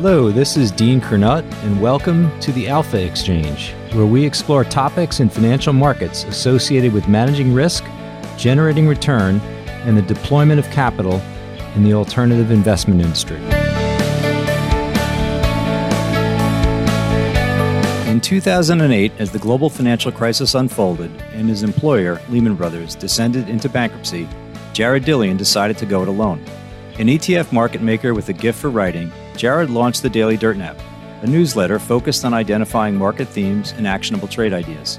Hello, this is Dean Curnutt, and welcome to the Alpha Exchange, where we explore topics in financial markets associated with managing risk, generating return, and the deployment of capital in the alternative investment industry. In 2008, as the global financial crisis unfolded and his employer, Lehman Brothers, descended into bankruptcy, Jared Dillian decided to go it alone. An ETF market maker with a gift for writing, Jared launched the Daily Dirt Nap, a newsletter focused on identifying market themes and actionable trade ideas.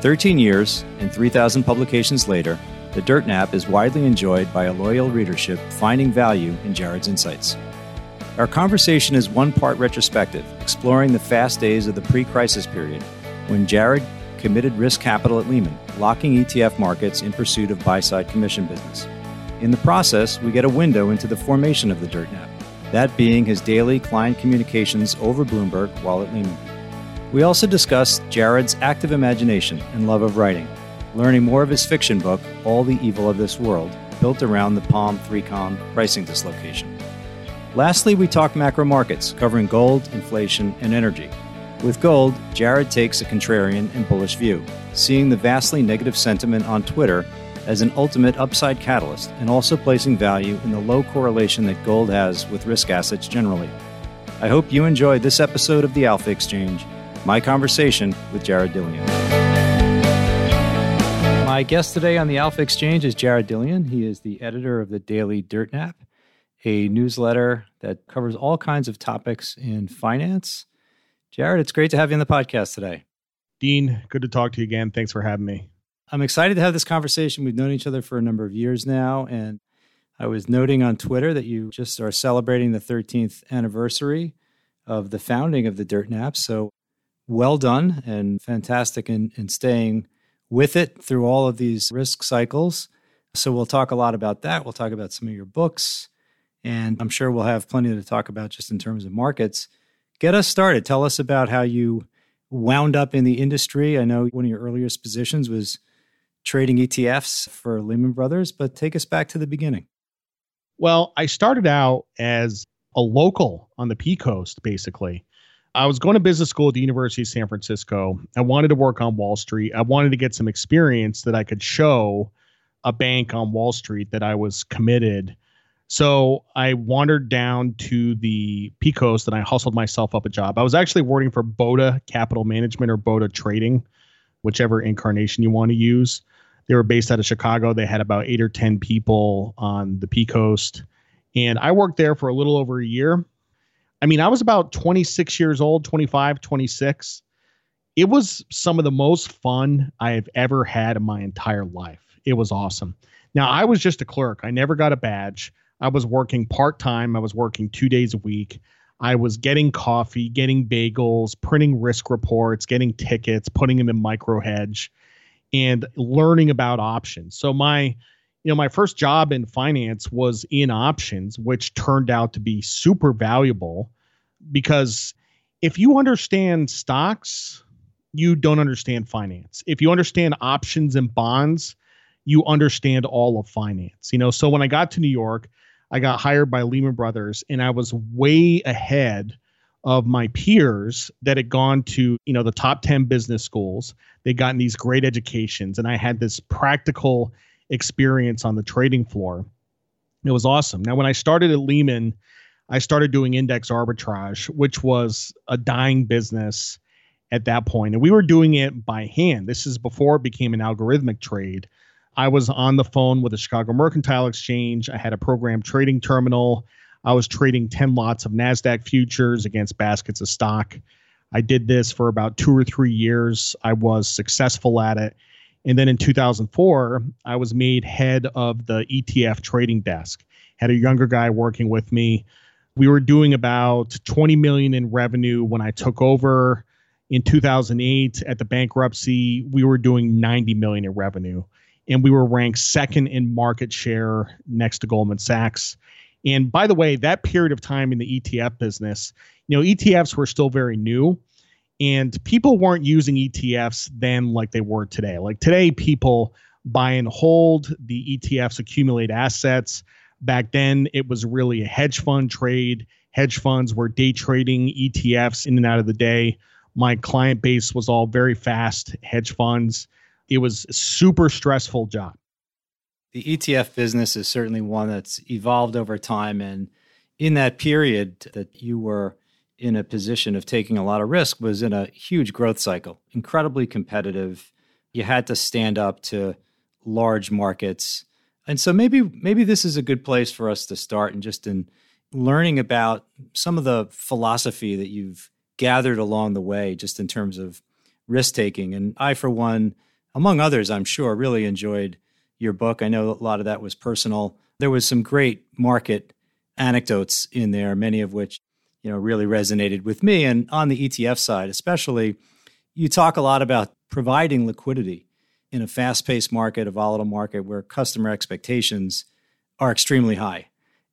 13 years and 3,000 publications later, the Dirt Nap is widely enjoyed by a loyal readership finding value in Jared's insights. Our conversation is one part retrospective, exploring the fast days of the pre crisis period when Jared committed risk capital at Lehman, locking ETF markets in pursuit of buy side commission business. In the process, we get a window into the formation of the Dirt Nap that being his daily client communications over Bloomberg while at Lehman. We also discussed Jared's active imagination and love of writing, learning more of his fiction book, All the Evil of This World, built around the Palm 3Com pricing dislocation. Lastly, we talk macro markets, covering gold, inflation, and energy. With gold, Jared takes a contrarian and bullish view, seeing the vastly negative sentiment on Twitter as an ultimate upside catalyst and also placing value in the low correlation that gold has with risk assets generally. I hope you enjoyed this episode of the Alpha Exchange, my conversation with Jared Dillian. My guest today on the Alpha Exchange is Jared Dillian. He is the editor of the Daily Dirt Nap, a newsletter that covers all kinds of topics in finance. Jared, it's great to have you on the podcast today. Dean, good to talk to you again. Thanks for having me. I'm excited to have this conversation. We've known each other for a number of years now. And I was noting on Twitter that you just are celebrating the 13th anniversary of the founding of the Dirt Nap. So well done and fantastic in, in staying with it through all of these risk cycles. So we'll talk a lot about that. We'll talk about some of your books. And I'm sure we'll have plenty to talk about just in terms of markets. Get us started. Tell us about how you wound up in the industry. I know one of your earliest positions was trading ETFs for Lehman Brothers, but take us back to the beginning. Well, I started out as a local on the P Coast, basically. I was going to business school at the University of San Francisco. I wanted to work on Wall Street. I wanted to get some experience that I could show a bank on Wall Street that I was committed. So I wandered down to the P Coast and I hustled myself up a job. I was actually working for Boda Capital Management or Boda Trading, whichever incarnation you want to use. They were based out of Chicago. They had about eight or 10 people on the P Coast. And I worked there for a little over a year. I mean, I was about 26 years old, 25, 26. It was some of the most fun I have ever had in my entire life. It was awesome. Now, I was just a clerk. I never got a badge. I was working part time. I was working two days a week. I was getting coffee, getting bagels, printing risk reports, getting tickets, putting them in micro hedge and learning about options. So my you know my first job in finance was in options which turned out to be super valuable because if you understand stocks you don't understand finance if you understand options and bonds you understand all of finance you know so when i got to new york i got hired by lehman brothers and i was way ahead of my peers that had gone to you know the top 10 business schools. They'd gotten these great educations and i had this practical experience on the trading floor. It was awesome. Now when i started at lehman i started doing index arbitrage which was a dying business at that point and we were doing it by hand. This is before it became an algorithmic trade. I was on the phone with the chicago mercantile exchange. I had a program trading terminal I was trading 10 lots of NASDAQ futures against baskets of stock. I did this for about two or three years. I was successful at it. And then in 2004, I was made head of the ETF trading desk. Had a younger guy working with me. We were doing about 20 million in revenue when I took over. In 2008, at the bankruptcy, we were doing 90 million in revenue, and we were ranked second in market share next to Goldman Sachs. And by the way, that period of time in the ETF business, you know, ETFs were still very new and people weren't using ETFs then like they were today. Like today, people buy and hold, the ETFs accumulate assets. Back then, it was really a hedge fund trade. hedge funds were day trading ETFs in and out of the day. My client base was all very fast hedge funds. It was a super stressful job. The ETF business is certainly one that's evolved over time. And in that period that you were in a position of taking a lot of risk was in a huge growth cycle, incredibly competitive. You had to stand up to large markets. And so maybe maybe this is a good place for us to start and just in learning about some of the philosophy that you've gathered along the way just in terms of risk taking. And I for one, among others, I'm sure really enjoyed your book. I know a lot of that was personal. There was some great market anecdotes in there, many of which you know really resonated with me and on the ETF side especially you talk a lot about providing liquidity in a fast-paced market a volatile market where customer expectations are extremely high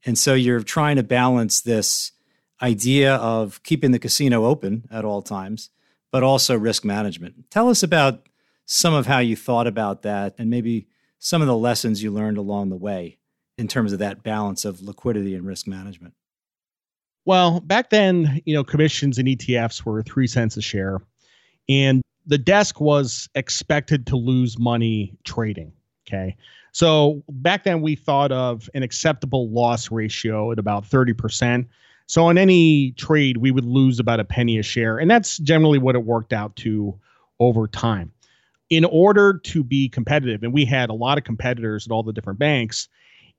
and so you're trying to balance this idea of keeping the casino open at all times but also risk management tell us about some of how you thought about that and maybe some of the lessons you learned along the way in terms of that balance of liquidity and risk management well, back then, you know, commissions and ETFs were three cents a share, and the desk was expected to lose money trading. Okay. So back then, we thought of an acceptable loss ratio at about 30%. So on any trade, we would lose about a penny a share. And that's generally what it worked out to over time. In order to be competitive, and we had a lot of competitors at all the different banks,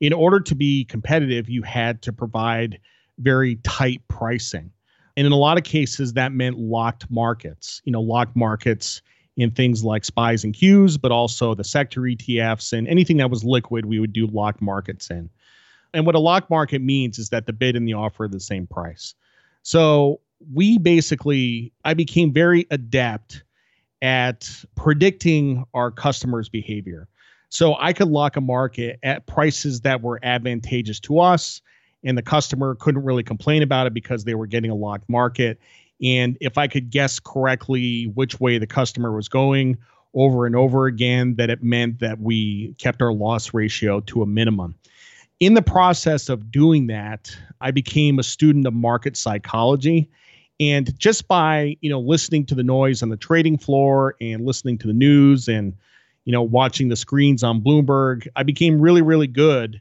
in order to be competitive, you had to provide very tight pricing. And in a lot of cases, that meant locked markets, you know, locked markets in things like SPYs and Qs, but also the sector ETFs and anything that was liquid, we would do locked markets in. And what a locked market means is that the bid and the offer are the same price. So we basically, I became very adept at predicting our customers' behavior. So I could lock a market at prices that were advantageous to us and the customer couldn't really complain about it because they were getting a locked market. And if I could guess correctly which way the customer was going over and over again, that it meant that we kept our loss ratio to a minimum. In the process of doing that, I became a student of market psychology. And just by, you know, listening to the noise on the trading floor and listening to the news and, you know, watching the screens on Bloomberg, I became really, really good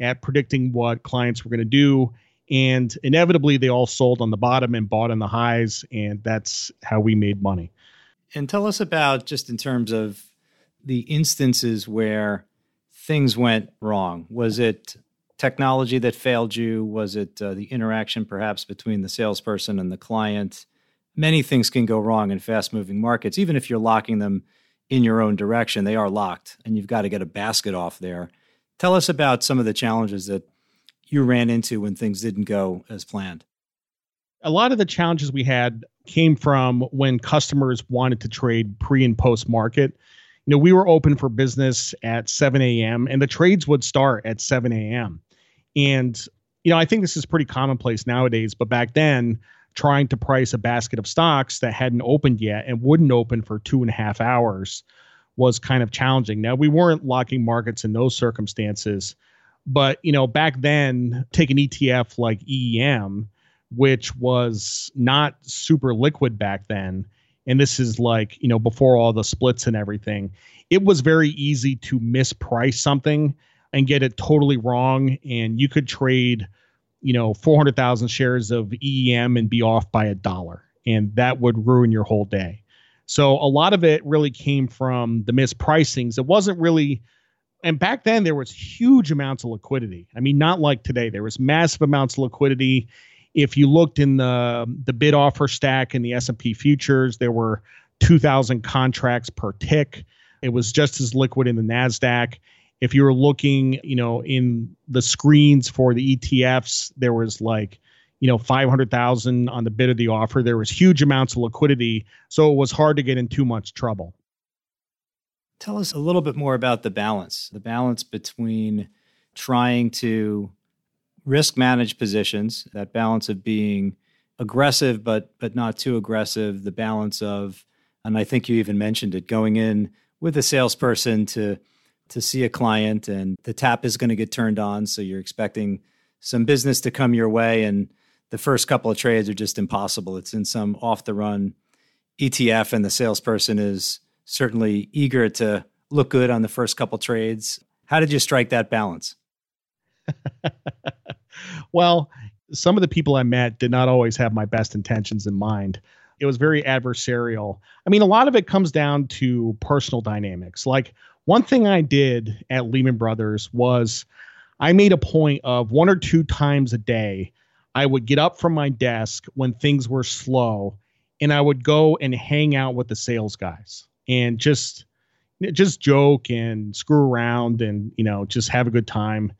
at predicting what clients were going to do. And inevitably, they all sold on the bottom and bought on the highs. And that's how we made money. And tell us about just in terms of the instances where things went wrong. Was it technology that failed you? Was it uh, the interaction perhaps between the salesperson and the client? Many things can go wrong in fast moving markets. Even if you're locking them in your own direction, they are locked and you've got to get a basket off there. Tell us about some of the challenges that you ran into when things didn't go as planned. A lot of the challenges we had came from when customers wanted to trade pre and post market. You know, we were open for business at 7 a.m. and the trades would start at 7 a.m. And, you know, I think this is pretty commonplace nowadays, but back then, trying to price a basket of stocks that hadn't opened yet and wouldn't open for two and a half hours was kind of challenging. Now we weren't locking markets in those circumstances, but you know back then, take an ETF like EEM, which was not super liquid back then, and this is like you know before all the splits and everything. It was very easy to misprice something and get it totally wrong, and you could trade, you know, four hundred thousand shares of EEM and be off by a dollar, and that would ruin your whole day. So a lot of it really came from the mispricings. It wasn't really and back then there was huge amounts of liquidity. I mean, not like today. There was massive amounts of liquidity. If you looked in the the bid offer stack in the S&P futures, there were 2000 contracts per tick. It was just as liquid in the Nasdaq. If you were looking, you know, in the screens for the ETFs, there was like you know 500,000 on the bid of the offer. There was huge amounts of liquidity, so it was hard to get in too much trouble. Tell us a little bit more about the balance, the balance between trying to risk manage positions, that balance of being aggressive but but not too aggressive, the balance of and I think you even mentioned it going in with a salesperson to to see a client and the tap is going to get turned on so you're expecting some business to come your way and the first couple of trades are just impossible. It's in some off the run ETF, and the salesperson is certainly eager to look good on the first couple trades. How did you strike that balance? well, some of the people I met did not always have my best intentions in mind. It was very adversarial. I mean, a lot of it comes down to personal dynamics. Like one thing I did at Lehman Brothers was I made a point of one or two times a day, I would get up from my desk when things were slow and I would go and hang out with the sales guys and just just joke and screw around and you know just have a good time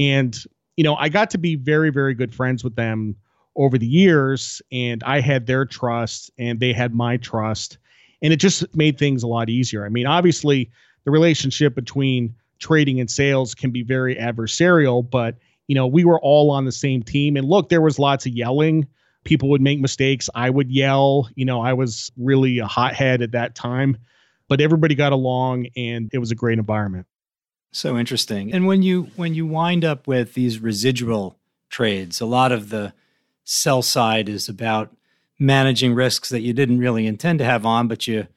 and you know i got to be very very good friends with them over the years and I had their trust and they had my trust and it just made things a lot easier. I mean, obviously the relationship between trading and sales can be very adversarial, but you know, we were all on the same team and look, there was lots of yelling. People would make mistakes. I would yell. You know, I was really a hothead at that time, but everybody got along and it was a great environment. So interesting. And when you when you wind up with these residual trades, a lot of the sell side is about managing risks that you didn't really intend to have on, but you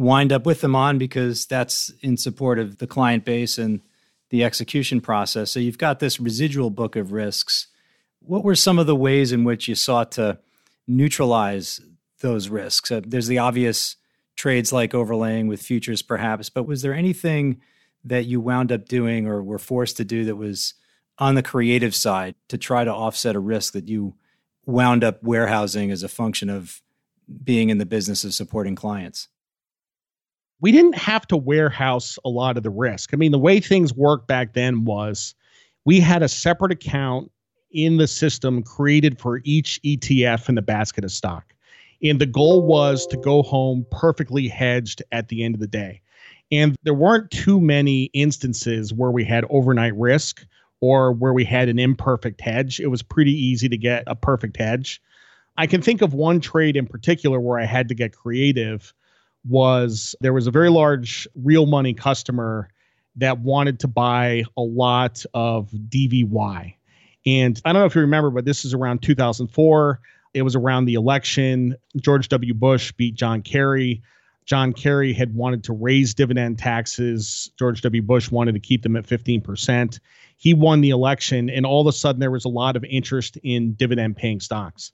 wind up with them on because that's in support of the client base and the execution process. So you've got this residual book of risks. What were some of the ways in which you sought to neutralize those risks? Uh, there's the obvious trades like overlaying with futures, perhaps, but was there anything that you wound up doing or were forced to do that was on the creative side to try to offset a risk that you wound up warehousing as a function of being in the business of supporting clients? We didn't have to warehouse a lot of the risk. I mean, the way things worked back then was we had a separate account in the system created for each ETF in the basket of stock. And the goal was to go home perfectly hedged at the end of the day. And there weren't too many instances where we had overnight risk or where we had an imperfect hedge. It was pretty easy to get a perfect hedge. I can think of one trade in particular where I had to get creative was there was a very large real money customer that wanted to buy a lot of DVY. And I don't know if you remember, but this is around 2004. It was around the election. George W. Bush beat John Kerry. John Kerry had wanted to raise dividend taxes. George W. Bush wanted to keep them at 15% he won the election, and all of a sudden there was a lot of interest in dividend paying stocks.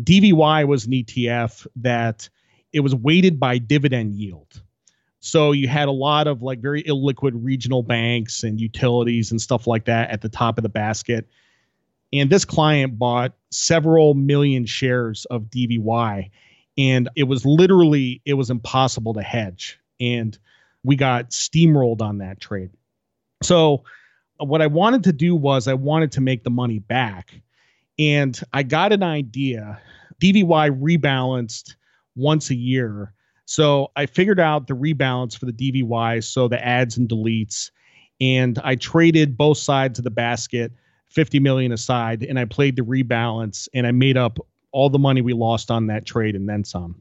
DVY was an ETF that it was weighted by dividend yield. So you had a lot of like very illiquid regional banks and utilities and stuff like that at the top of the basket. And this client bought several million shares of DVY and it was literally it was impossible to hedge and we got steamrolled on that trade. So uh, what I wanted to do was I wanted to make the money back. And I got an idea. DVY rebalanced once a year. So I figured out the rebalance for the DVY, so the adds and deletes. And I traded both sides of the basket, 50 million aside, and I played the rebalance and I made up all the money we lost on that trade and then some.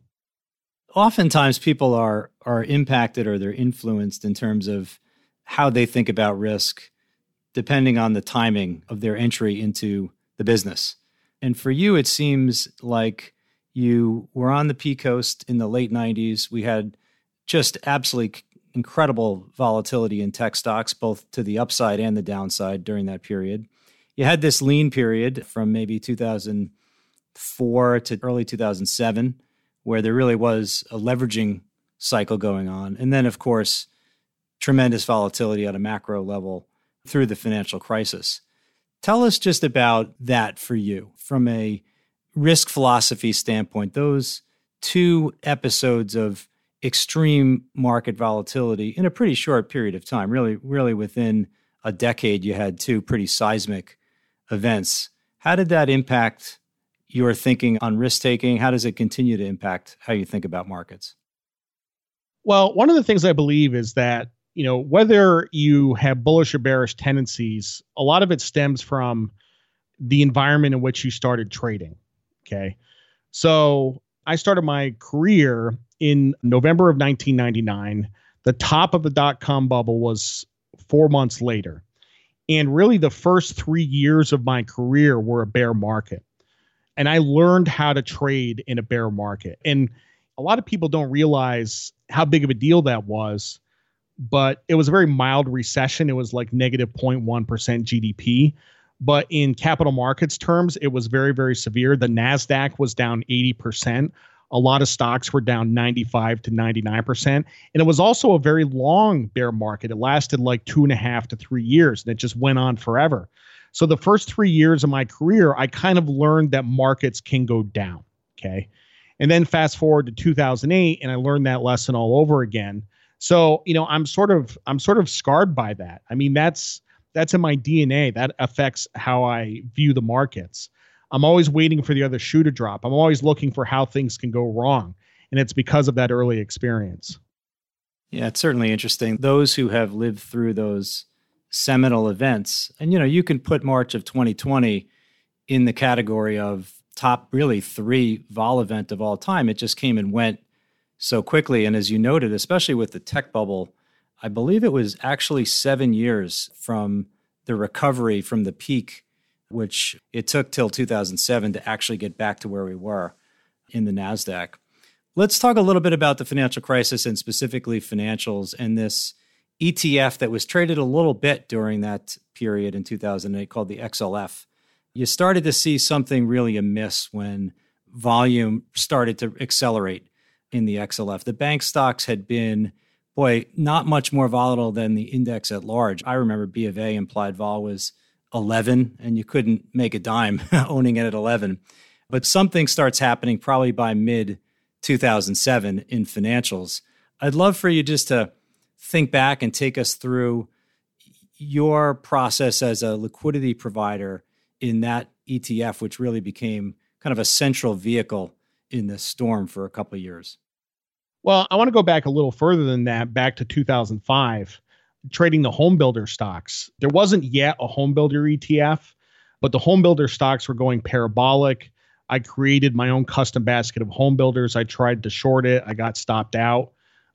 Oftentimes people are are impacted or they're influenced in terms of how they think about risk depending on the timing of their entry into the business. And for you, it seems like you were on the P Coast in the late 90s. We had just absolutely incredible volatility in tech stocks, both to the upside and the downside during that period. You had this lean period from maybe 2004 to early 2007, where there really was a leveraging cycle going on. And then, of course, tremendous volatility at a macro level through the financial crisis. Tell us just about that for you from a risk philosophy standpoint, those two episodes of extreme market volatility in a pretty short period of time, really, really within a decade, you had two pretty seismic events. How did that impact your thinking on risk taking? How does it continue to impact how you think about markets? Well, one of the things I believe is that you know, whether you have bullish or bearish tendencies, a lot of it stems from the environment in which you started trading. Okay. So I started my career in November of 1999. The top of the dot com bubble was four months later. And really, the first three years of my career were a bear market. And I learned how to trade in a bear market. And a lot of people don't realize how big of a deal that was, but it was a very mild recession. It was like negative 0.1 GDP. But in capital markets terms, it was very, very severe. The NASDAQ was down 80%. A lot of stocks were down 95 to 99%. And it was also a very long bear market. It lasted like two and a half to three years, and it just went on forever. So the first three years of my career, I kind of learned that markets can go down. Okay. And then fast forward to 2008, and I learned that lesson all over again. So, you know, I'm sort of I'm sort of scarred by that. I mean, that's that's in my DNA. That affects how I view the markets. I'm always waiting for the other shoe to drop. I'm always looking for how things can go wrong. And it's because of that early experience. Yeah, it's certainly interesting. Those who have lived through those seminal events, and you know, you can put March of 2020 in the category of top really three vol event of all time. It just came and went so quickly. And as you noted, especially with the tech bubble, I believe it was actually seven years from the recovery from the peak, which it took till 2007 to actually get back to where we were in the NASDAQ. Let's talk a little bit about the financial crisis and specifically financials and this ETF that was traded a little bit during that period in 2008 called the XLF you started to see something really amiss when volume started to accelerate in the XLF. The bank stocks had been, boy, not much more volatile than the index at large. I remember B of A implied vol was 11, and you couldn't make a dime owning it at 11. But something starts happening probably by mid 2007 in financials. I'd love for you just to think back and take us through your process as a liquidity provider in that ETF, which really became kind of a central vehicle in this storm for a couple of years? Well, I want to go back a little further than that, back to 2005, trading the home builder stocks. There wasn't yet a home builder ETF, but the home builder stocks were going parabolic. I created my own custom basket of home builders. I tried to short it, I got stopped out.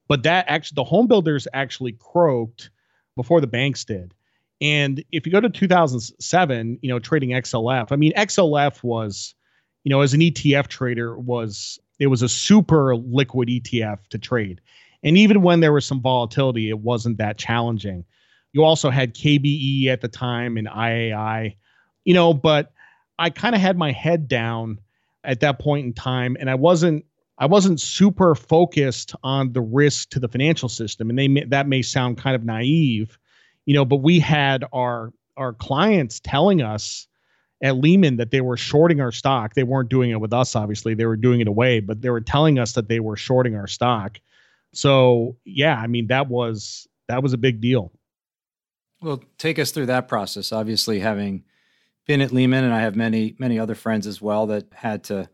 But that actually, the home builders actually croaked before the banks did. And if you go to 2007, you know, trading XLF, I mean, XLF was, you know, as an ETF trader, was it was a super liquid ETF to trade. And even when there was some volatility, it wasn't that challenging. You also had KBE at the time and IAI, you know, but I kind of had my head down at that point in time and I wasn't I wasn't super focused on the risk to the financial system and they may, that may sound kind of naive you know, but we had our our clients telling us at Lehman that they were shorting our stock. They weren't doing it with us, obviously. They were doing it away, but they were telling us that they were shorting our stock. So yeah, I mean that was that was a big deal. Well, take us through that process. Obviously, having been at Lehman, and I have many many other friends as well that had to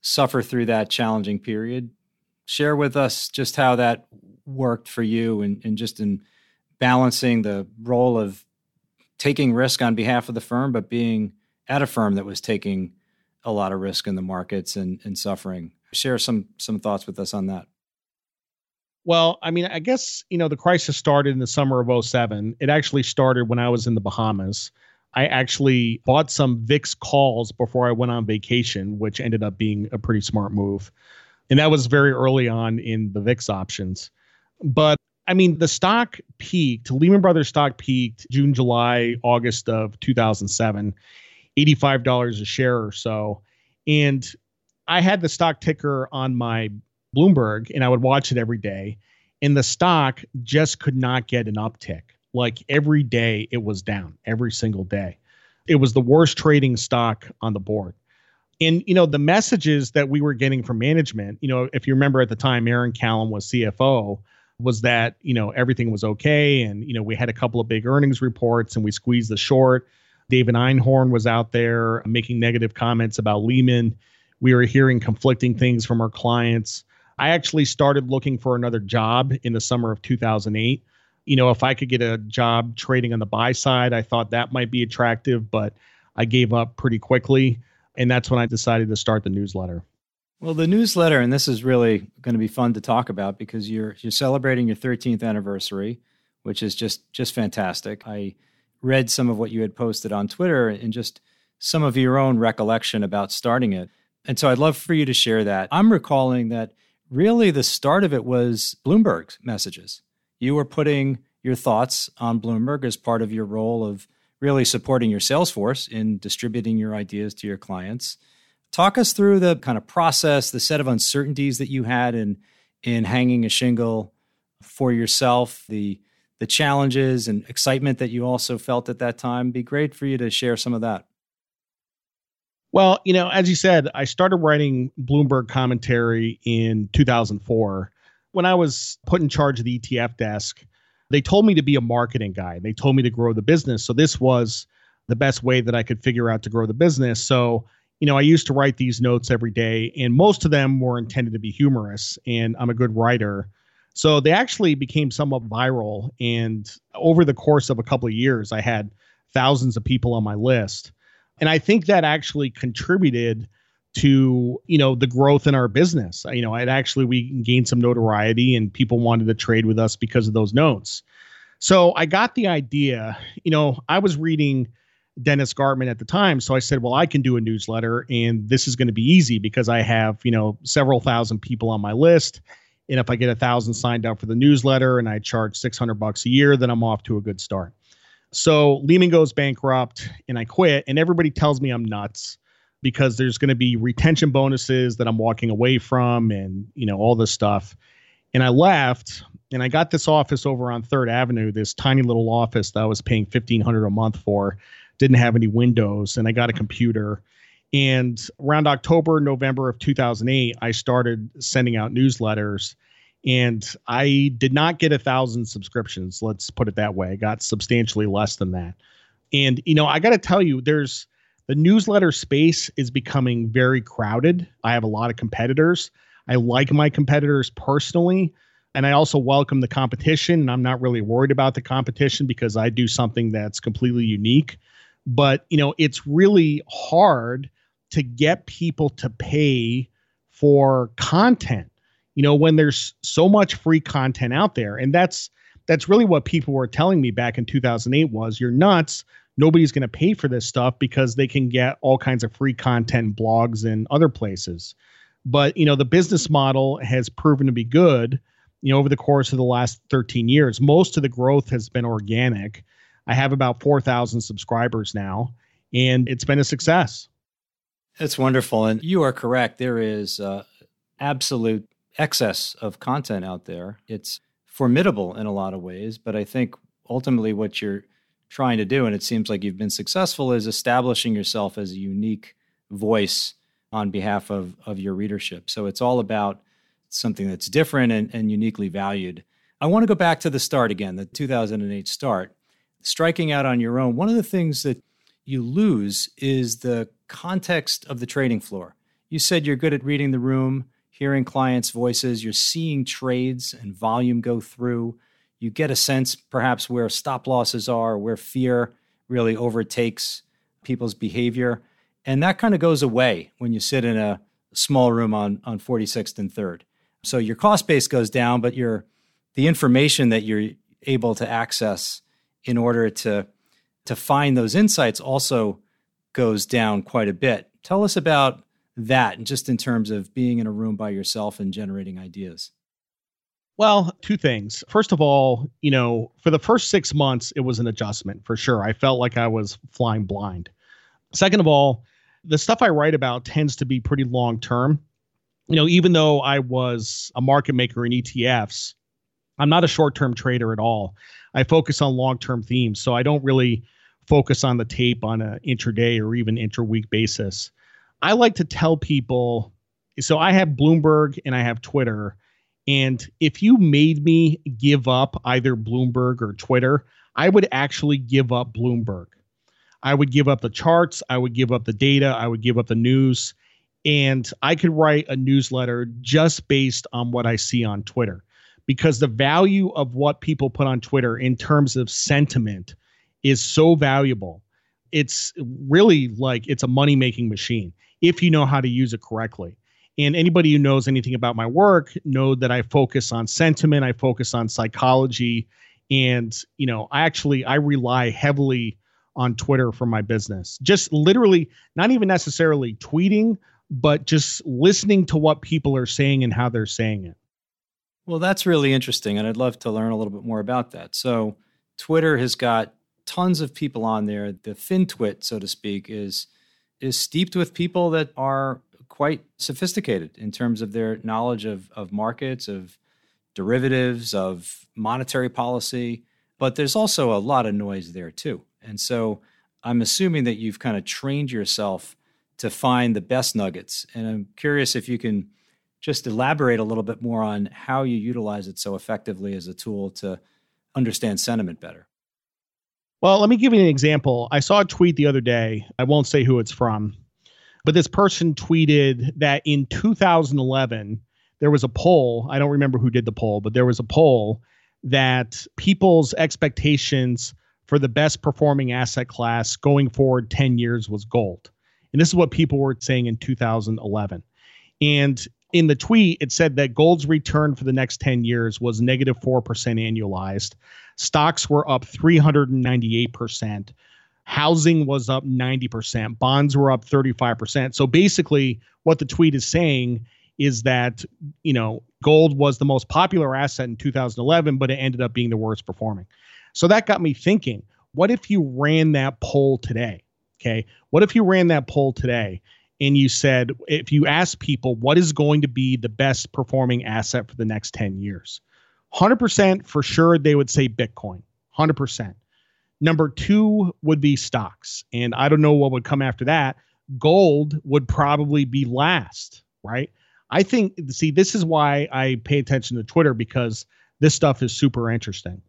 suffer through that challenging period. Share with us just how that worked for you, and, and just in balancing the role of taking risk on behalf of the firm, but being at a firm that was taking a lot of risk in the markets and, and suffering. Share some some thoughts with us on that. Well, I mean, I guess, you know, the crisis started in the summer of 07. It actually started when I was in the Bahamas. I actually bought some VIX calls before I went on vacation, which ended up being a pretty smart move. And that was very early on in the VIX options. But I mean, the stock peaked, Lehman Brothers stock peaked June, July, August of 2007, $85 a share or so. And I had the stock ticker on my Bloomberg and I would watch it every day. And the stock just could not get an uptick. Like every day it was down, every single day. It was the worst trading stock on the board. And you know the messages that we were getting from management. You know, if you remember at the time, Erin Callan was CFO was that you know everything was okay and you know we had a couple of big earnings reports and we squeezed the short david einhorn was out there making negative comments about lehman. We were hearing conflicting things from our clients. I actually started looking for another job in the summer of 2008 you know if i could get a job trading on the buy side i thought that might be attractive but i gave up pretty quickly and that's when i decided to start the newsletter. Well, the newsletter, and this is really going to be fun to talk about because you're you're celebrating your 13th anniversary, which is just just fantastic. I read some of what you had posted on Twitter and just some of your own recollection about starting it. And so I'd love for you to share that. I'm recalling that really the start of it was Bloomberg messages. You were putting your thoughts on Bloomberg as part of your role of really supporting your sales force in distributing your ideas to your clients. Talk us through the kind of process, the set of uncertainties that you had in in hanging a shingle for yourself, the the challenges and excitement that you also felt at that time. Be great for you to share some of that. Well, you know, as you said, I started writing Bloomberg commentary in 2004. When I was put in charge of the ETF desk, they told me to be a marketing guy. They told me to grow the business. So this was the best way that I could figure out to grow the business. So, you know, I used to write these notes every day, and most of them were intended to be humorous, and I'm a good writer. So they actually became somewhat viral. And over the course of a couple of years, I had thousands of people on my list. And I think that actually contributed to you know the growth in our business you know it actually we gained some notoriety and people wanted to trade with us because of those notes so i got the idea you know i was reading dennis gartman at the time so i said well i can do a newsletter and this is going to be easy because i have you know several thousand people on my list and if i get a thousand signed up for the newsletter and i charge 600 bucks a year then i'm off to a good start so Lehman goes bankrupt and I quit, and everybody tells me I'm nuts because there's going to be retention bonuses that I'm walking away from and, you know, all this stuff. And I left and I got this office over on 3rd Avenue, this tiny little office that I was paying 1500 a month for, didn't have any windows, and I got a computer. And around October, November of 2008, I started sending out newsletters and I did not get a thousand subscriptions. Let's put it that way. I got substantially less than that. And you know, I got to tell you, there's the newsletter space is becoming very crowded. I have a lot of competitors. I like my competitors personally, and I also welcome the competition. And I'm not really worried about the competition because I do something that's completely unique. But you know, it's really hard to get people to pay for content. You know when there's so much free content out there and that's that's really what people were telling me back in 2008 was you're nuts. Nobody's going to pay for this stuff because they can get all kinds of free content blogs and other places. But you know the business model has proven to be good you know over the course of the last 13 years. Most of the growth has been organic. I have about 4000 subscribers now and it's been a success it's wonderful and you are correct there is uh, absolute excess of content out there. It's formidable in a lot of ways, but I think ultimately what you're trying to do, and it seems like you've been successful, is establishing yourself as a unique voice on behalf of, of your readership. So it's all about something that's different and, and uniquely valued. I want to go back to the start again, the 2008 start. Striking out on your own, one of the things that you lose is the context of the trading floor. You said you're good at reading the room hearing clients' voices, you're seeing trades and volume go through. You get a sense perhaps where stop losses are, where fear really overtakes people's behavior. And that kind of goes away when you sit in a small room on, on 46th and 3rd. So your cost base goes down, but your the information that you're able to access in order to to find those insights also goes down quite a bit. Tell us about that, and just in terms of being in a room by yourself and generating ideas? Well, two things. First of all, you know, for the first six months, it was an adjustment for sure. I felt like I was flying blind. Second of all, the stuff I write about tends to be pretty long term. You know, even though I was a market maker in ETFs, I'm not a short term trader at all. I focus on long term themes. So I don't really focus on the tape on an intraday or even intra-week basis. I like to tell people so I have Bloomberg and I have Twitter. And if you made me give up either Bloomberg or Twitter, I would actually give up Bloomberg. I would give up the charts, I would give up the data, I would give up the news, and I could write a newsletter just based on what I see on Twitter. Because the value of what people put on Twitter in terms of sentiment is so valuable. It's really like it's a money making machine if you know how to use it correctly. And anybody who knows anything about my work know that I focus on sentiment, I focus on psychology, and you know, I actually I rely heavily on Twitter for my business. Just literally, not even necessarily tweeting, but just listening to what people are saying and how they're saying it. Well, that's really interesting. And I'd love to learn a little bit more about that. So, Twitter has got tons of people on there. The FinTwit, so to speak, is is steeped with people that are quite sophisticated in terms of their knowledge of, of markets, of derivatives, of monetary policy. But there's also a lot of noise there too. And so I'm assuming that you've kind of trained yourself to find the best nuggets. And I'm curious if you can just elaborate a little bit more on how you utilize it so effectively as a tool to understand sentiment better. Well, let me give you an example. I saw a tweet the other day. I won't say who it's from, but this person tweeted that in 2011, there was a poll. I don't remember who did the poll, but there was a poll that people's expectations for the best performing asset class going forward 10 years was gold. And this is what people were saying in 2011. And in the tweet, it said that gold's return for the next 10 years was negative 4% annualized. Stocks were up 398%. Housing was up 90%. Bonds were up 35%. So basically, what the tweet is saying is that, you know, gold was the most popular asset in 2011, but it ended up being the worst performing. So that got me thinking what if you ran that poll today? Okay. What if you ran that poll today and you said, if you ask people what is going to be the best performing asset for the next 10 years, 100% for sure they would say Bitcoin, 100%. Number two would be stocks. And I don't know what would come after that. Gold would probably be last, right? I think, see, this is why I pay attention to Twitter because this stuff is super interesting.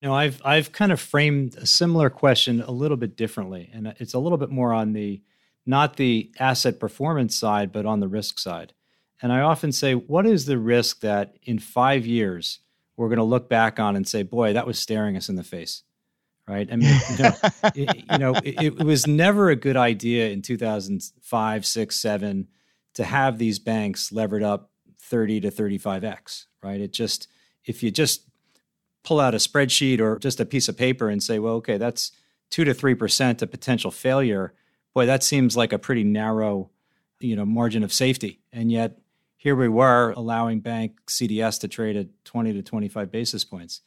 You know, I've I've kind of framed a similar question a little bit differently, and it's a little bit more on the not the asset performance side, but on the risk side. And I often say, what is the risk that in five years we're going to look back on and say, boy, that was staring us in the face? Right. I mean, you know, it, you know it, it, was never a good idea in 2005, six, seven to have these banks levered up 30 to 35x. Right. It just, if you just pull out a spreadsheet or just a piece of paper and say, well, okay, that's two to 3% of potential failure boy, that seems like a pretty narrow, you know, margin of safety. And yet here we were allowing bank CDS to trade at 20 to 25 basis points.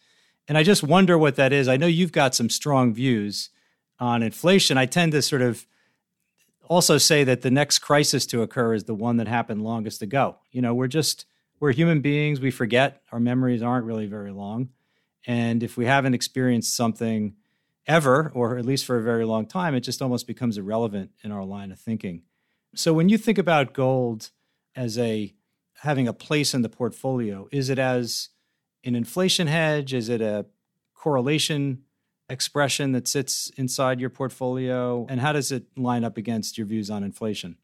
And I just wonder what that is. I know you've got some strong views on inflation. I tend to sort of also say that the next crisis to occur is the one that happened longest ago. You know, we're just we're human beings, we forget, our memories aren't really very long. And if we haven't experienced something ever, or at least for a very long time, it just almost becomes irrelevant in our line of thinking. So when you think about gold as a having a place in the portfolio, is it as an inflation hedge? Is it a correlation expression that sits inside your portfolio? And how does it line up against your views on inflation?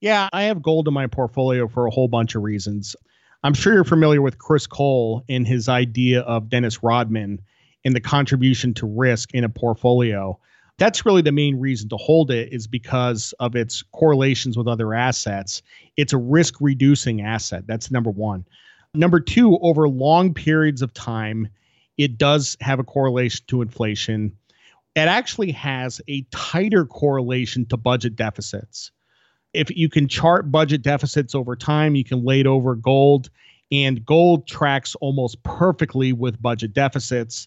Yeah, I have gold in my portfolio for a whole bunch of reasons. I'm sure you're familiar with Chris Cole and his idea of Dennis Rodman and the contribution to risk in a portfolio. That's really the main reason to hold it is because of its correlations with other assets. It's a risk reducing asset. That's number one. Number two, over long periods of time, it does have a correlation to inflation. It actually has a tighter correlation to budget deficits. If you can chart budget deficits over time, you can lay it over gold, and gold tracks almost perfectly with budget deficits.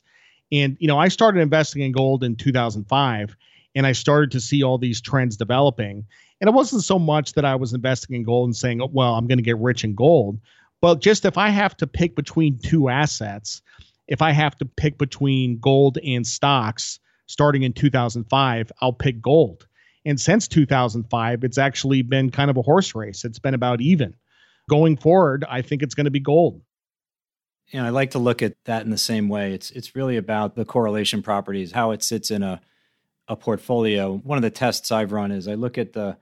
And, you know, I started investing in gold in 2005 and I started to see all these trends developing. And it wasn't so much that I was investing in gold and saying, oh, well, I'm going to get rich in gold. But just if I have to pick between two assets, if I have to pick between gold and stocks starting in 2005, I'll pick gold. And since 2005, it's actually been kind of a horse race. It's been about even. Going forward, I think it's going to be gold you know, I like to look at that in the same way. It's it's really about the correlation properties, how it sits in a a portfolio. One of the tests I've run is I look at the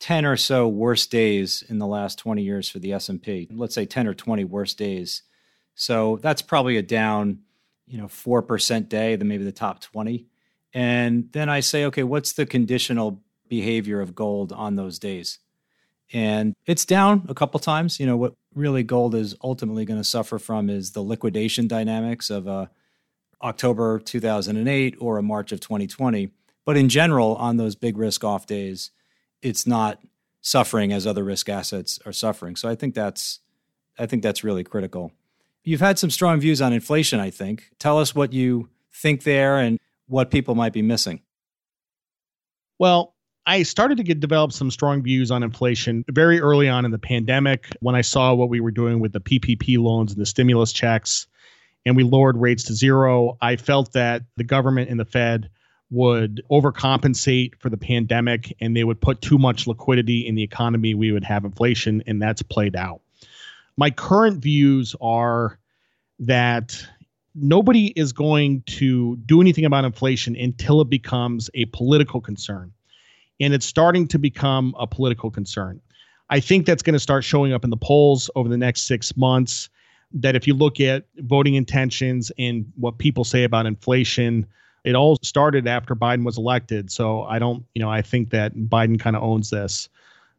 10 or so worst days in the last 20 years for the S&P. Let's say 10 or 20 worst days. So that's probably a down, you know, 4% day, then maybe the top 20. And then I say, okay, what's the conditional behavior of gold on those days? And it's down a couple times. You know, what really gold is ultimately going to suffer from is the liquidation dynamics of a October 2008 or a March of 2020. But in general, on those big risk off days, it's not suffering as other risk assets are suffering. So I think that's I think that's really critical. You've had some strong views on inflation, I think. Tell us what you think there and what people might be missing. Well, I started to get develop some strong views on inflation very early on in the pandemic when I saw what we were doing with the PPP loans and the stimulus checks and we lowered rates to zero. I felt that the government and the Fed would overcompensate for the pandemic and they would put too much liquidity in the economy. We would have inflation, and that's played out. My current views are that nobody is going to do anything about inflation until it becomes a political concern. And it's starting to become a political concern. I think that's going to start showing up in the polls over the next six months. That if you look at voting intentions and what people say about inflation, it all started after Biden was elected. So I don't, you know, I think that Biden kind of owns this.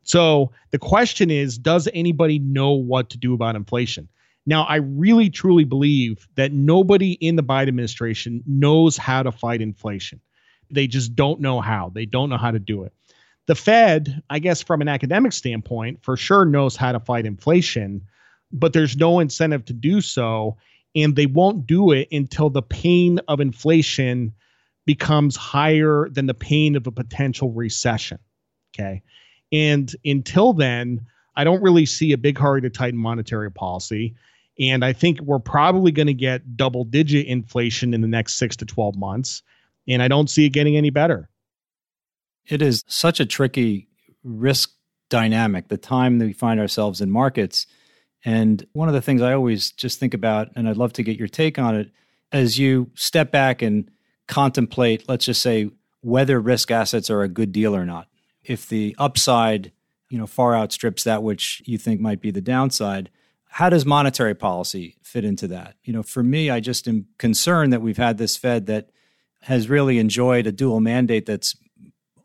So the question is Does anybody know what to do about inflation? Now, I really truly believe that nobody in the Biden administration knows how to fight inflation. They just don't know how. They don't know how to do it. The Fed, I guess, from an academic standpoint, for sure knows how to fight inflation, but there's no incentive to do so and they won't do it until the pain of inflation becomes higher than the pain of a potential recession. Okay. And until then, I don't really see a big hurry to tighten monetary policy. And I think we're probably going to get double digit inflation in the next six to 12 months. And I don't see it getting any better. It is such a tricky risk dynamic, the time that we find ourselves in markets and one of the things I always just think about, and I'd love to get your take on it, as you step back and contemplate, let's just say, whether risk assets are a good deal or not. If the upside, you know, far outstrips that which you think might be the downside, how does monetary policy fit into that? You know, for me, I just am concerned that we've had this Fed that has really enjoyed a dual mandate that's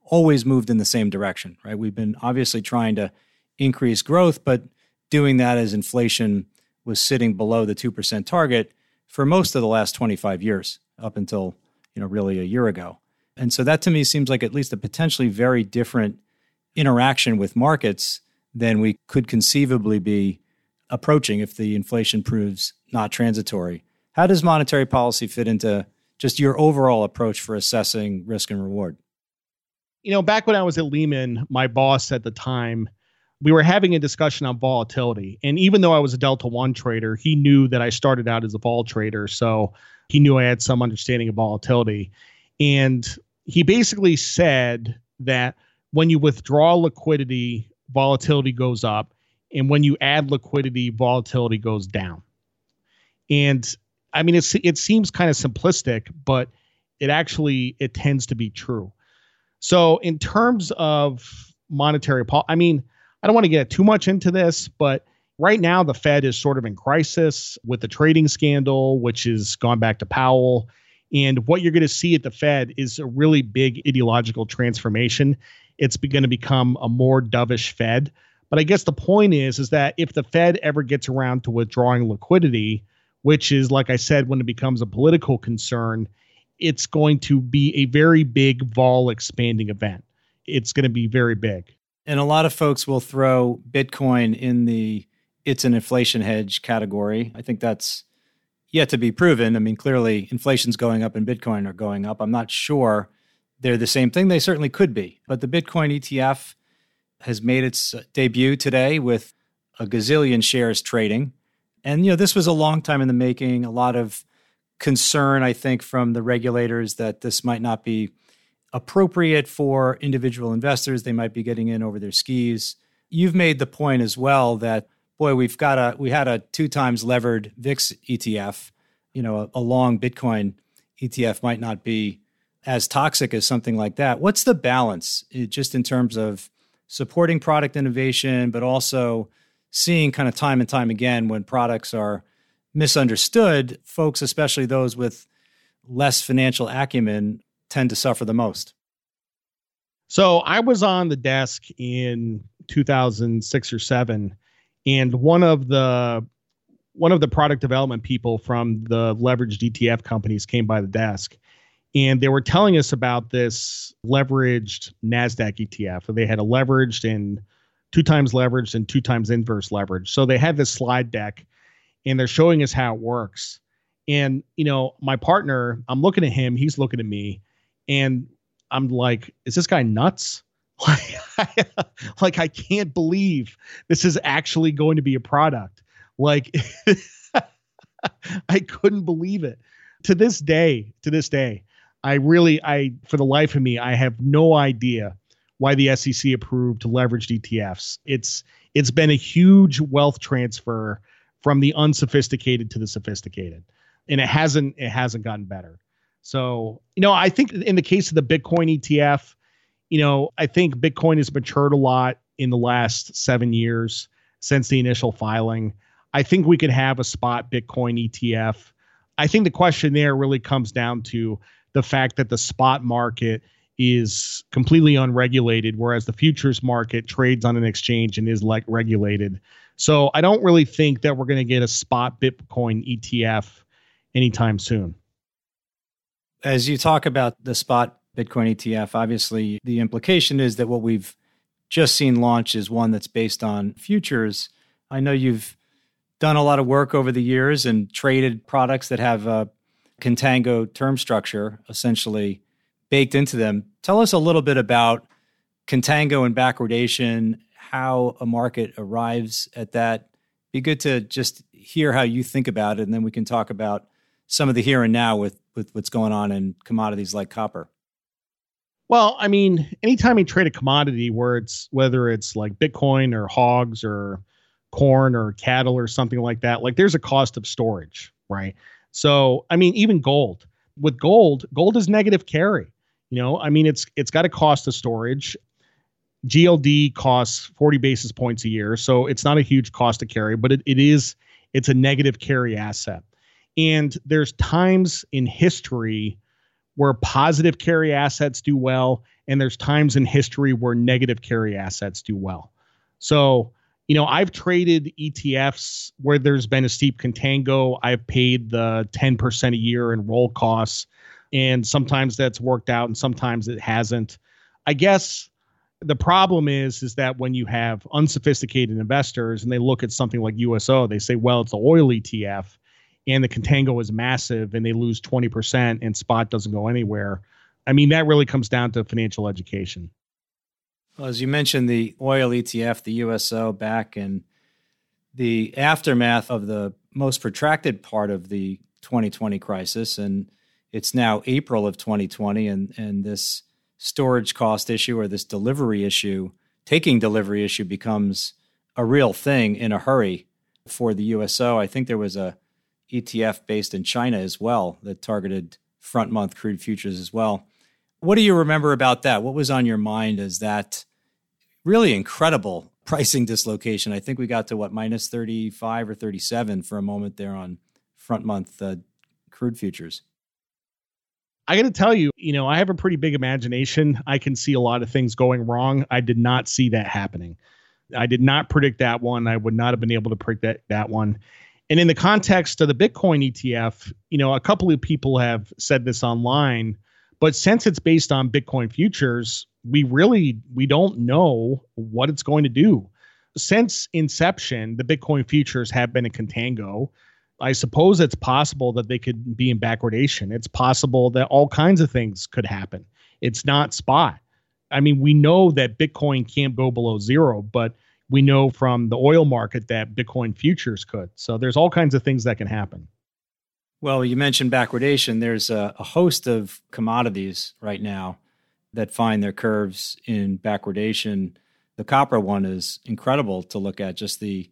always moved in the same direction, right? We've been obviously trying to increase growth, but doing that as inflation was sitting below the 2% target for most of the last 25 years up until you know really a year ago and so that to me seems like at least a potentially very different interaction with markets than we could conceivably be approaching if the inflation proves not transitory how does monetary policy fit into just your overall approach for assessing risk and reward you know back when i was at lehman my boss at the time we were having a discussion on volatility. And even though I was a Delta One trader, he knew that I started out as a vol trader. So he knew I had some understanding of volatility. And he basically said that when you withdraw liquidity, volatility goes up. And when you add liquidity, volatility goes down. And I mean, it's, it seems kind of simplistic, but it actually it tends to be true. So in terms of monetary policy, I mean, I don't want to get too much into this, but right now the Fed is sort of in crisis with the trading scandal, which has gone back to Powell. And what you're going to see at the Fed is a really big ideological transformation. It's going to become a more dovish Fed. But I guess the point is, is that if the Fed ever gets around to withdrawing liquidity, which is, like I said, when it becomes a political concern, it's going to be a very big vol expanding event. It's going to be very big. And a lot of folks will throw Bitcoin in the it's an inflation hedge category. I think that's yet to be proven. I mean, clearly inflation's going up and Bitcoin are going up. I'm not sure they're the same thing. They certainly could be. But the Bitcoin ETF has made its debut today with a gazillion shares trading. And you know, this was a long time in the making, a lot of concern I think from the regulators that this might not be appropriate for individual investors. They might be getting in over their skis. You've made the point as well that boy, we've got a we had a two times levered VIX ETF. You know, a, a long Bitcoin ETF might not be as toxic as something like that. What's the balance, it, just in terms of supporting product innovation, but also seeing kind of time and time again when products are misunderstood, folks, especially those with less financial acumen, tend to suffer the most? So I was on the desk in 2006 or seven, and one of the one of the product development people from the leveraged ETF companies came by the desk and they were telling us about this leveraged NASDAQ ETF. They had a leveraged and two times leveraged and two times inverse leverage. So they had this slide deck and they're showing us how it works. And, you know, my partner, I'm looking at him, he's looking at me, and I'm like, is this guy nuts? Like, I, like I can't believe this is actually going to be a product. Like, I couldn't believe it. To this day, to this day, I really, I for the life of me, I have no idea why the SEC approved leveraged ETFs. It's it's been a huge wealth transfer from the unsophisticated to the sophisticated, and it hasn't it hasn't gotten better. So, you know, I think in the case of the Bitcoin ETF, you know, I think Bitcoin has matured a lot in the last seven years since the initial filing. I think we could have a spot Bitcoin ETF. I think the question there really comes down to the fact that the spot market is completely unregulated, whereas the futures market trades on an exchange and is like regulated. So I don't really think that we're going to get a spot Bitcoin ETF anytime soon. As you talk about the spot Bitcoin ETF, obviously the implication is that what we've just seen launch is one that's based on futures. I know you've done a lot of work over the years and traded products that have a contango term structure essentially baked into them. Tell us a little bit about contango and backwardation, how a market arrives at that. Be good to just hear how you think about it, and then we can talk about some of the here and now with with what's going on in commodities like copper? Well, I mean, anytime you trade a commodity where it's whether it's like Bitcoin or hogs or corn or cattle or something like that, like there's a cost of storage, right? So, I mean, even gold. With gold, gold is negative carry. You know, I mean, it's it's got a cost of storage. GLD costs 40 basis points a year, so it's not a huge cost to carry, but it, it is it's a negative carry asset. And there's times in history where positive carry assets do well, and there's times in history where negative carry assets do well. So, you know, I've traded ETFs where there's been a steep contango. I've paid the 10% a year in roll costs, and sometimes that's worked out and sometimes it hasn't. I guess the problem is is that when you have unsophisticated investors and they look at something like USO, they say, well, it's an oil ETF and the contango is massive and they lose 20% and spot doesn't go anywhere. I mean, that really comes down to financial education. Well, as you mentioned, the oil ETF, the USO, back in the aftermath of the most protracted part of the 2020 crisis, and it's now April of 2020, and and this storage cost issue or this delivery issue, taking delivery issue, becomes a real thing in a hurry for the USO. I think there was a ETF based in China as well that targeted front month crude futures as well. What do you remember about that? What was on your mind as that really incredible pricing dislocation? I think we got to what minus 35 or 37 for a moment there on front month uh, crude futures. I got to tell you, you know, I have a pretty big imagination. I can see a lot of things going wrong. I did not see that happening. I did not predict that one. I would not have been able to predict that, that one. And in the context of the Bitcoin ETF, you know, a couple of people have said this online, but since it's based on Bitcoin futures, we really we don't know what it's going to do. Since inception, the Bitcoin futures have been a contango. I suppose it's possible that they could be in backwardation. It's possible that all kinds of things could happen. It's not spot. I mean, we know that Bitcoin can't go below zero, but we know from the oil market that Bitcoin futures could. So there's all kinds of things that can happen. Well, you mentioned backwardation. There's a, a host of commodities right now that find their curves in backwardation. The copper one is incredible to look at. Just the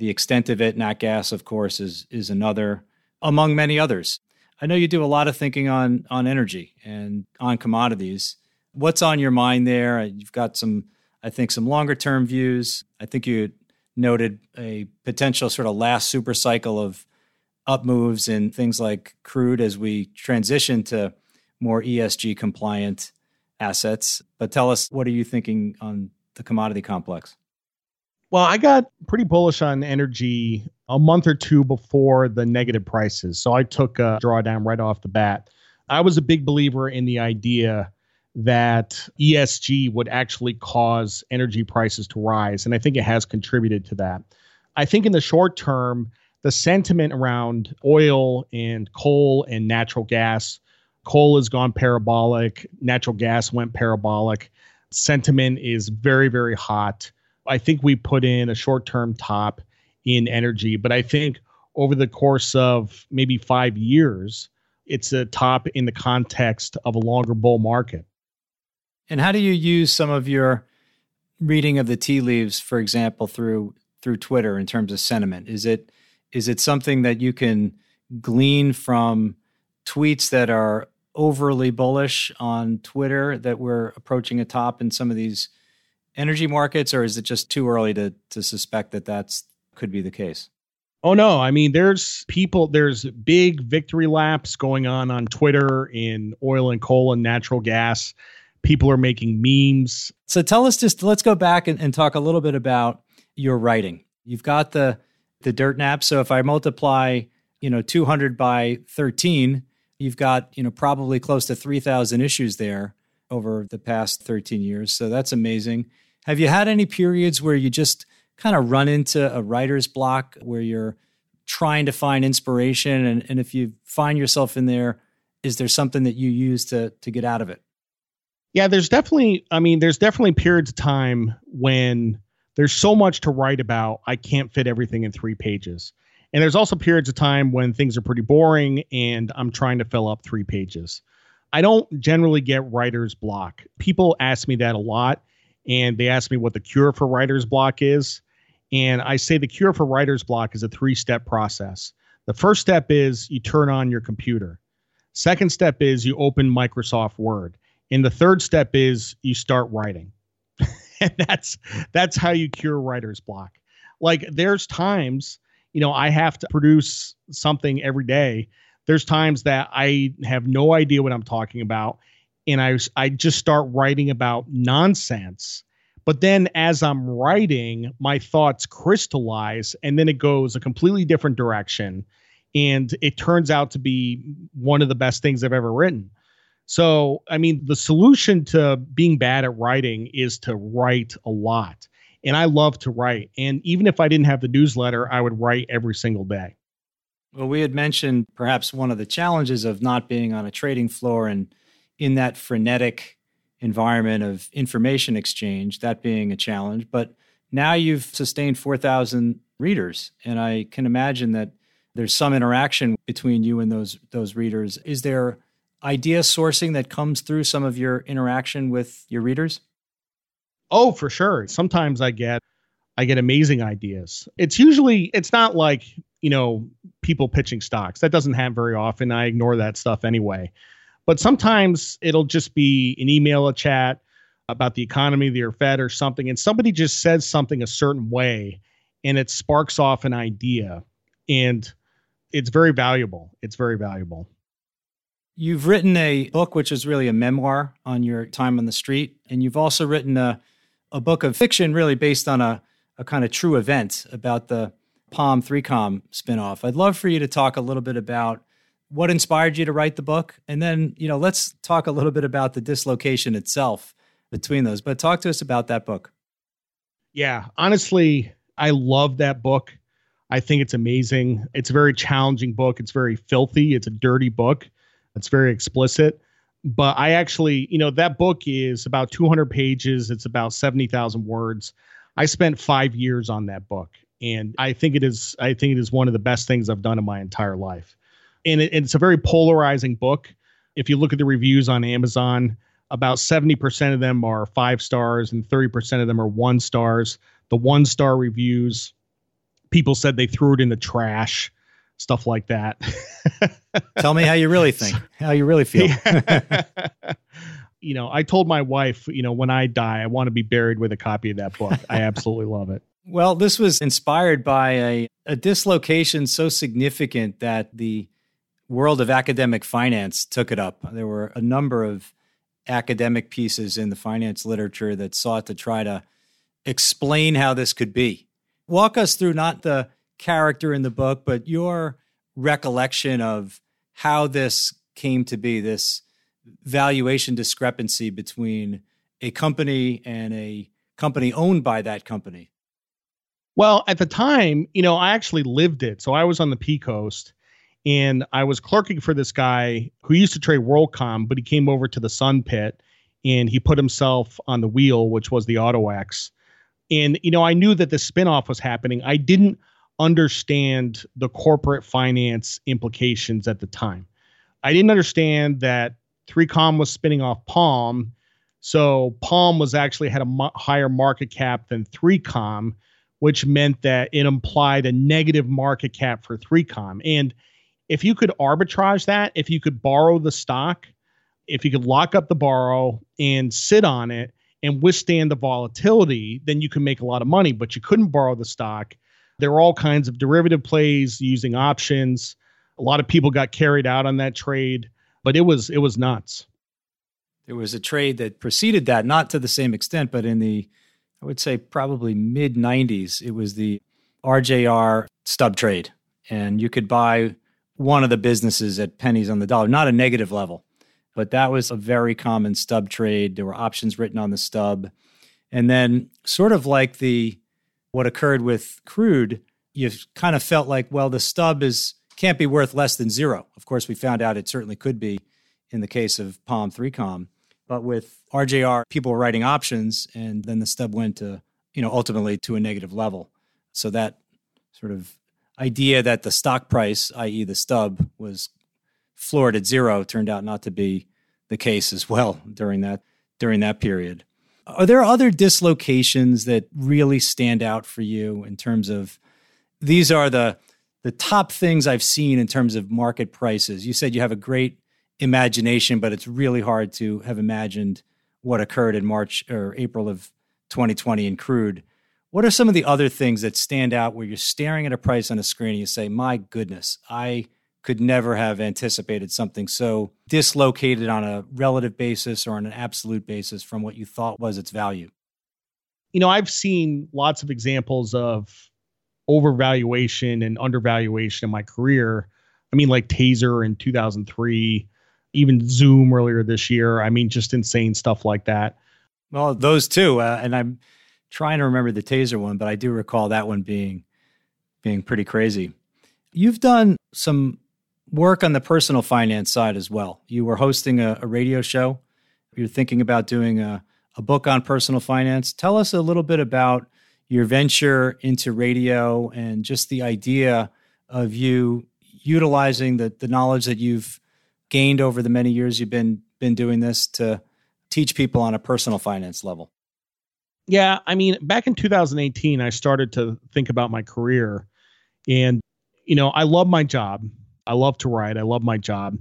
the extent of it. nat gas, of course, is is another among many others. I know you do a lot of thinking on on energy and on commodities. What's on your mind there? Uh, you've got some I think some longer term views. I think you noted a potential sort of last super cycle of up moves in things like crude as we transition to more ESG compliant assets. But tell us, what are you thinking on the commodity complex? Well, I got pretty bullish on energy a month or two before the negative prices. So I took a drawdown right off the bat. I was a big believer in the idea that ESG would actually cause energy prices to rise. And I think it has contributed to that. I think in the short term, the sentiment around oil and coal and natural gas, coal has gone parabolic, natural gas went parabolic. Sentiment is very, very hot. I think we put in a short term top in energy, but I think over the course of maybe five years, it's a top in the context of a longer bull market. And how do you use some of your reading of the tea leaves, for example, through through Twitter in terms of sentiment? Is it is it something that you can glean from tweets that are overly bullish on Twitter that we're approaching a top in some of these energy markets, or is it just too early to to suspect that that's could be the case? Oh no, I mean there's people there's big victory laps going on on Twitter in oil and coal and natural gas. People are making memes. So tell us just let's go back and, and talk a little bit about your writing. You've got the the dirt nap. So if I multiply, you know, 200 by 13, you've got, you know, probably close to 3,000 issues there over the past 13 years. So that's amazing. Have you had any periods where you just kind of run into a writer's block where you're trying to find inspiration? And, and if you find yourself in there, is there something that you use to to get out of it? Yeah, there's definitely I mean, there's definitely periods of time when there's so much to write about, I can't fit everything in three pages. And there's also periods of time when things are pretty boring and I'm trying to fill up three pages. I don't generally get writer's block. People ask me that a lot, and they ask me what the cure for writer's block is. And I say the cure for writer's block is a three step process. The first step is you turn on your computer. Second step is you open Microsoft Word. And the third step is you start writing. and that's that's how you cure writer's block. Like there's times, you know, I have to produce something every day there's times that I have no idea what I'm talking about and I I just start writing about nonsense. But then as I'm writing, my thoughts crystallize and then it goes a completely different direction and it turns out to be one of the best things I've ever written. So, I mean, the solution to being bad at writing is to write a lot. And I love to write. And even if I didn't have the newsletter, I would write every single day. Well, we had mentioned perhaps one of the challenges of not being on a trading floor and in that frenetic environment of information exchange, that being a challenge. But now you've sustained 4,000 readers, and I can imagine that there's some interaction between you and those those readers. Is there idea sourcing that comes through some of your interaction with your readers? Oh, for sure. Sometimes I get I get amazing ideas. It's usually it's not like, you know, people pitching stocks. That doesn't happen very often. I ignore that stuff anyway. But sometimes it'll just be an email, a chat about the economy, the Fed or something, and somebody just says something a certain way and it sparks off an idea. And it's very valuable. It's very valuable. You've written a book which is really a memoir on your time on the street, and you've also written a, a book of fiction really based on a a kind of true event about the Palm 3Com spinoff. I'd love for you to talk a little bit about what inspired you to write the book. And then, you know, let's talk a little bit about the dislocation itself between those. But talk to us about that book. Yeah, honestly, I love that book. I think it's amazing. It's a very challenging book. It's very filthy. It's a dirty book. It's very explicit. But I actually, you know, that book is about 200 pages. It's about 70,000 words. I spent five years on that book, and I think it is I think it is one of the best things I've done in my entire life. And it, it's a very polarizing book. If you look at the reviews on Amazon, about 70% of them are five stars and 30% of them are one stars. The one star reviews, people said they threw it in the trash, stuff like that. Tell me how you really think, how you really feel. you know, I told my wife, you know, when I die, I want to be buried with a copy of that book. I absolutely love it. Well, this was inspired by a, a dislocation so significant that the world of academic finance took it up. There were a number of academic pieces in the finance literature that sought to try to explain how this could be. Walk us through not the character in the book, but your recollection of how this came to be this valuation discrepancy between a company and a company owned by that company? Well, at the time, you know, I actually lived it. So I was on the P Coast and I was clerking for this guy who used to trade WorldCom, but he came over to the Sun Pit and he put himself on the wheel, which was the AutoX. And, you know, I knew that the spinoff was happening. I didn't understand the corporate finance implications at the time. I didn't understand that 3Com was spinning off Palm. So Palm was actually had a mo- higher market cap than 3Com, which meant that it implied a negative market cap for 3Com. And if you could arbitrage that, if you could borrow the stock, if you could lock up the borrow and sit on it and withstand the volatility, then you can make a lot of money. But you couldn't borrow the stock. There were all kinds of derivative plays using options. A lot of people got carried out on that trade, but it was it was nuts. There was a trade that preceded that, not to the same extent, but in the I would say probably mid 90s, it was the RJR stub trade. And you could buy one of the businesses at pennies on the dollar, not a negative level, but that was a very common stub trade. There were options written on the stub. And then, sort of like the what occurred with crude, you kind of felt like, well, the stub is can't be worth less than zero. Of course, we found out it certainly could be in the case of Palm 3Com. But with RJR, people were writing options, and then the stub went to, you know, ultimately to a negative level. So that sort of idea that the stock price, i.e., the stub, was floored at zero, turned out not to be the case as well during that during that period. Are there other dislocations that really stand out for you in terms of these are the the top things I've seen in terms of market prices? You said you have a great imagination, but it's really hard to have imagined what occurred in March or April of 2020 in crude. What are some of the other things that stand out where you're staring at a price on a screen and you say, my goodness, I could never have anticipated something so dislocated on a relative basis or on an absolute basis from what you thought was its value? You know, I've seen lots of examples of overvaluation and undervaluation in my career. I mean, like Taser in 2003, even Zoom earlier this year. I mean, just insane stuff like that. Well, those two, uh, and I'm trying to remember the Taser one, but I do recall that one being being pretty crazy. You've done some work on the personal finance side as well. You were hosting a, a radio show. You're thinking about doing a, a book on personal finance. Tell us a little bit about your venture into radio and just the idea of you utilizing the, the knowledge that you've gained over the many years you've been been doing this to teach people on a personal finance level? Yeah, I mean, back in 2018, I started to think about my career, and you know, I love my job. I love to write. I love my job.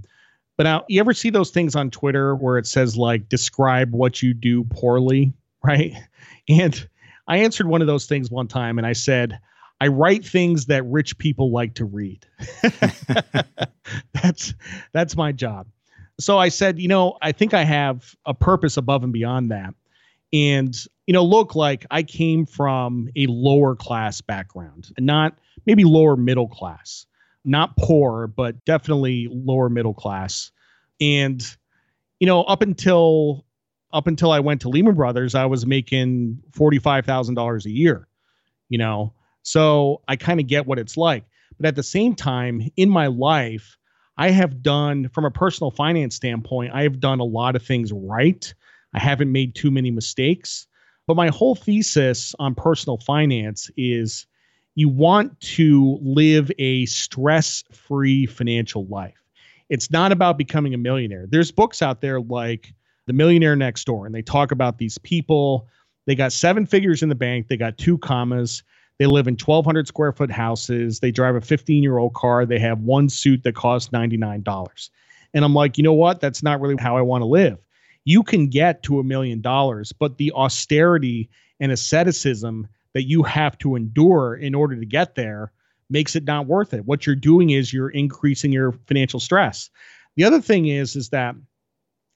But now, you ever see those things on Twitter where it says like describe what you do poorly, right? And I answered one of those things one time, and I said I write things that rich people like to read. that's that's my job. So I said, you know, I think I have a purpose above and beyond that. And you know, look like I came from a lower class background, not maybe lower middle class, not poor, but definitely lower middle class. And you know, up until up until I went to Lehman Brothers, I was making $45,000 a year, you know. So I kind of get what it's like. But at the same time, in my life, I have done, from a personal finance standpoint, I have done a lot of things right. I haven't made too many mistakes. But my whole thesis on personal finance is you want to live a stress free financial life. It's not about becoming a millionaire. There's books out there like The Millionaire Next Door, and they talk about these people. They got seven figures in the bank, they got two commas, they live in 1,200 square foot houses. They drive a 15 year old car. They have one suit that costs $99. And I'm like, you know what? That's not really how I want to live. You can get to a million dollars, but the austerity and asceticism that you have to endure in order to get there makes it not worth it. What you're doing is you're increasing your financial stress. The other thing is is that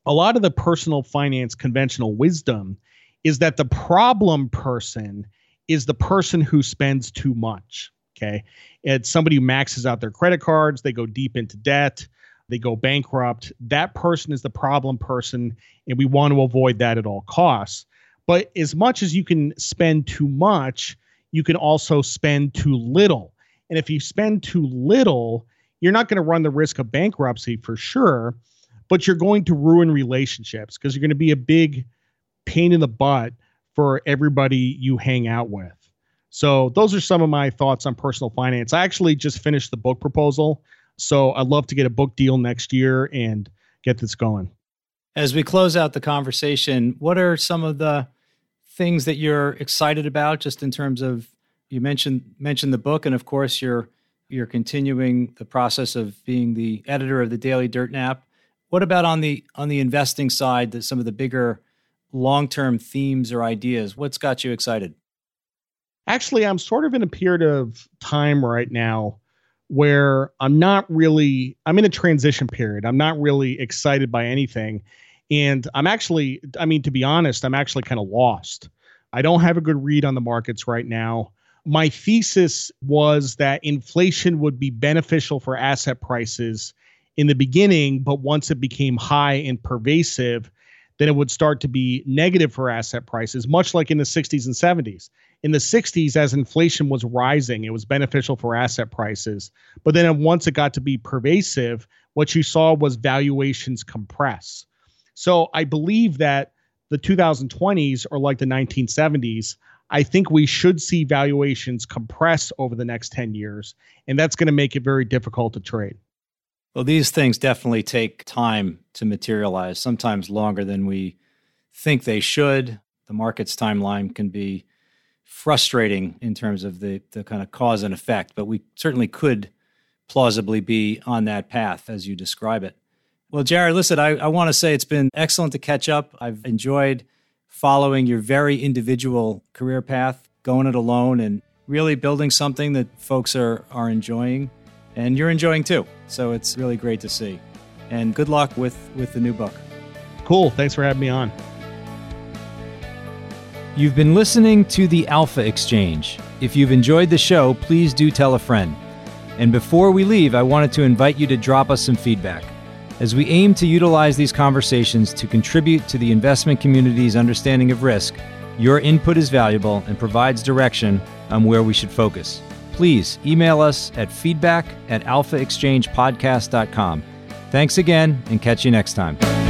a lot of the personal finance conventional wisdom is that the problem person is the person who spends too much. Okay. It's somebody who maxes out their credit cards, they go deep into debt, they go bankrupt. That person is the problem person, and we want to avoid that at all costs. But as much as you can spend too much, you can also spend too little. And if you spend too little, you're not going to run the risk of bankruptcy for sure, but you're going to ruin relationships because you're going to be a big pain in the butt for everybody you hang out with. So those are some of my thoughts on personal finance. I actually just finished the book proposal. So I'd love to get a book deal next year and get this going. As we close out the conversation, what are some of the things that you're excited about just in terms of you mentioned mentioned the book and of course you're you're continuing the process of being the editor of the Daily Dirtnap. What about on the on the investing side that some of the bigger long-term themes or ideas? What's got you excited? Actually, I'm sort of in a period of time right now where I'm not really I'm in a transition period. I'm not really excited by anything. And I'm actually I mean to be honest, I'm actually kind of lost. I don't have a good read on the markets right now. My thesis was that inflation would be beneficial for asset prices in the beginning, but once it became high and pervasive, then it would start to be negative for asset prices, much like in the 60s and 70s in the 60s as inflation was rising it was beneficial for asset prices but then once it got to be pervasive what you saw was valuations compress. So i believe that the 2020s are like the 1970s i think we should see valuations compress over the next 10 years and that's going to make it very difficult to trade well these things definitely take time to materialize sometimes longer than we think they should the market's timeline can be frustrating in terms of the the kind of cause and effect, but we certainly could plausibly be on that path as you describe it. Well, Jared, listen, I, I want to say it's been excellent to catch up. I've enjoyed following your very individual career path, going it alone, and really building something that folks are are enjoying, and you're enjoying too. So it's really great to see. And good luck with with the new book. Cool. Thanks for having me on. You've been listening to the Alpha Exchange. If you've enjoyed the show, please do tell a friend. And before we leave, I wanted to invite you to drop us some feedback. As we aim to utilize these conversations to contribute to the investment community's understanding of risk, your input is valuable and provides direction on where we should focus. Please email us at feedback at alphaexchangepodcast.com. Thanks again and catch you next time.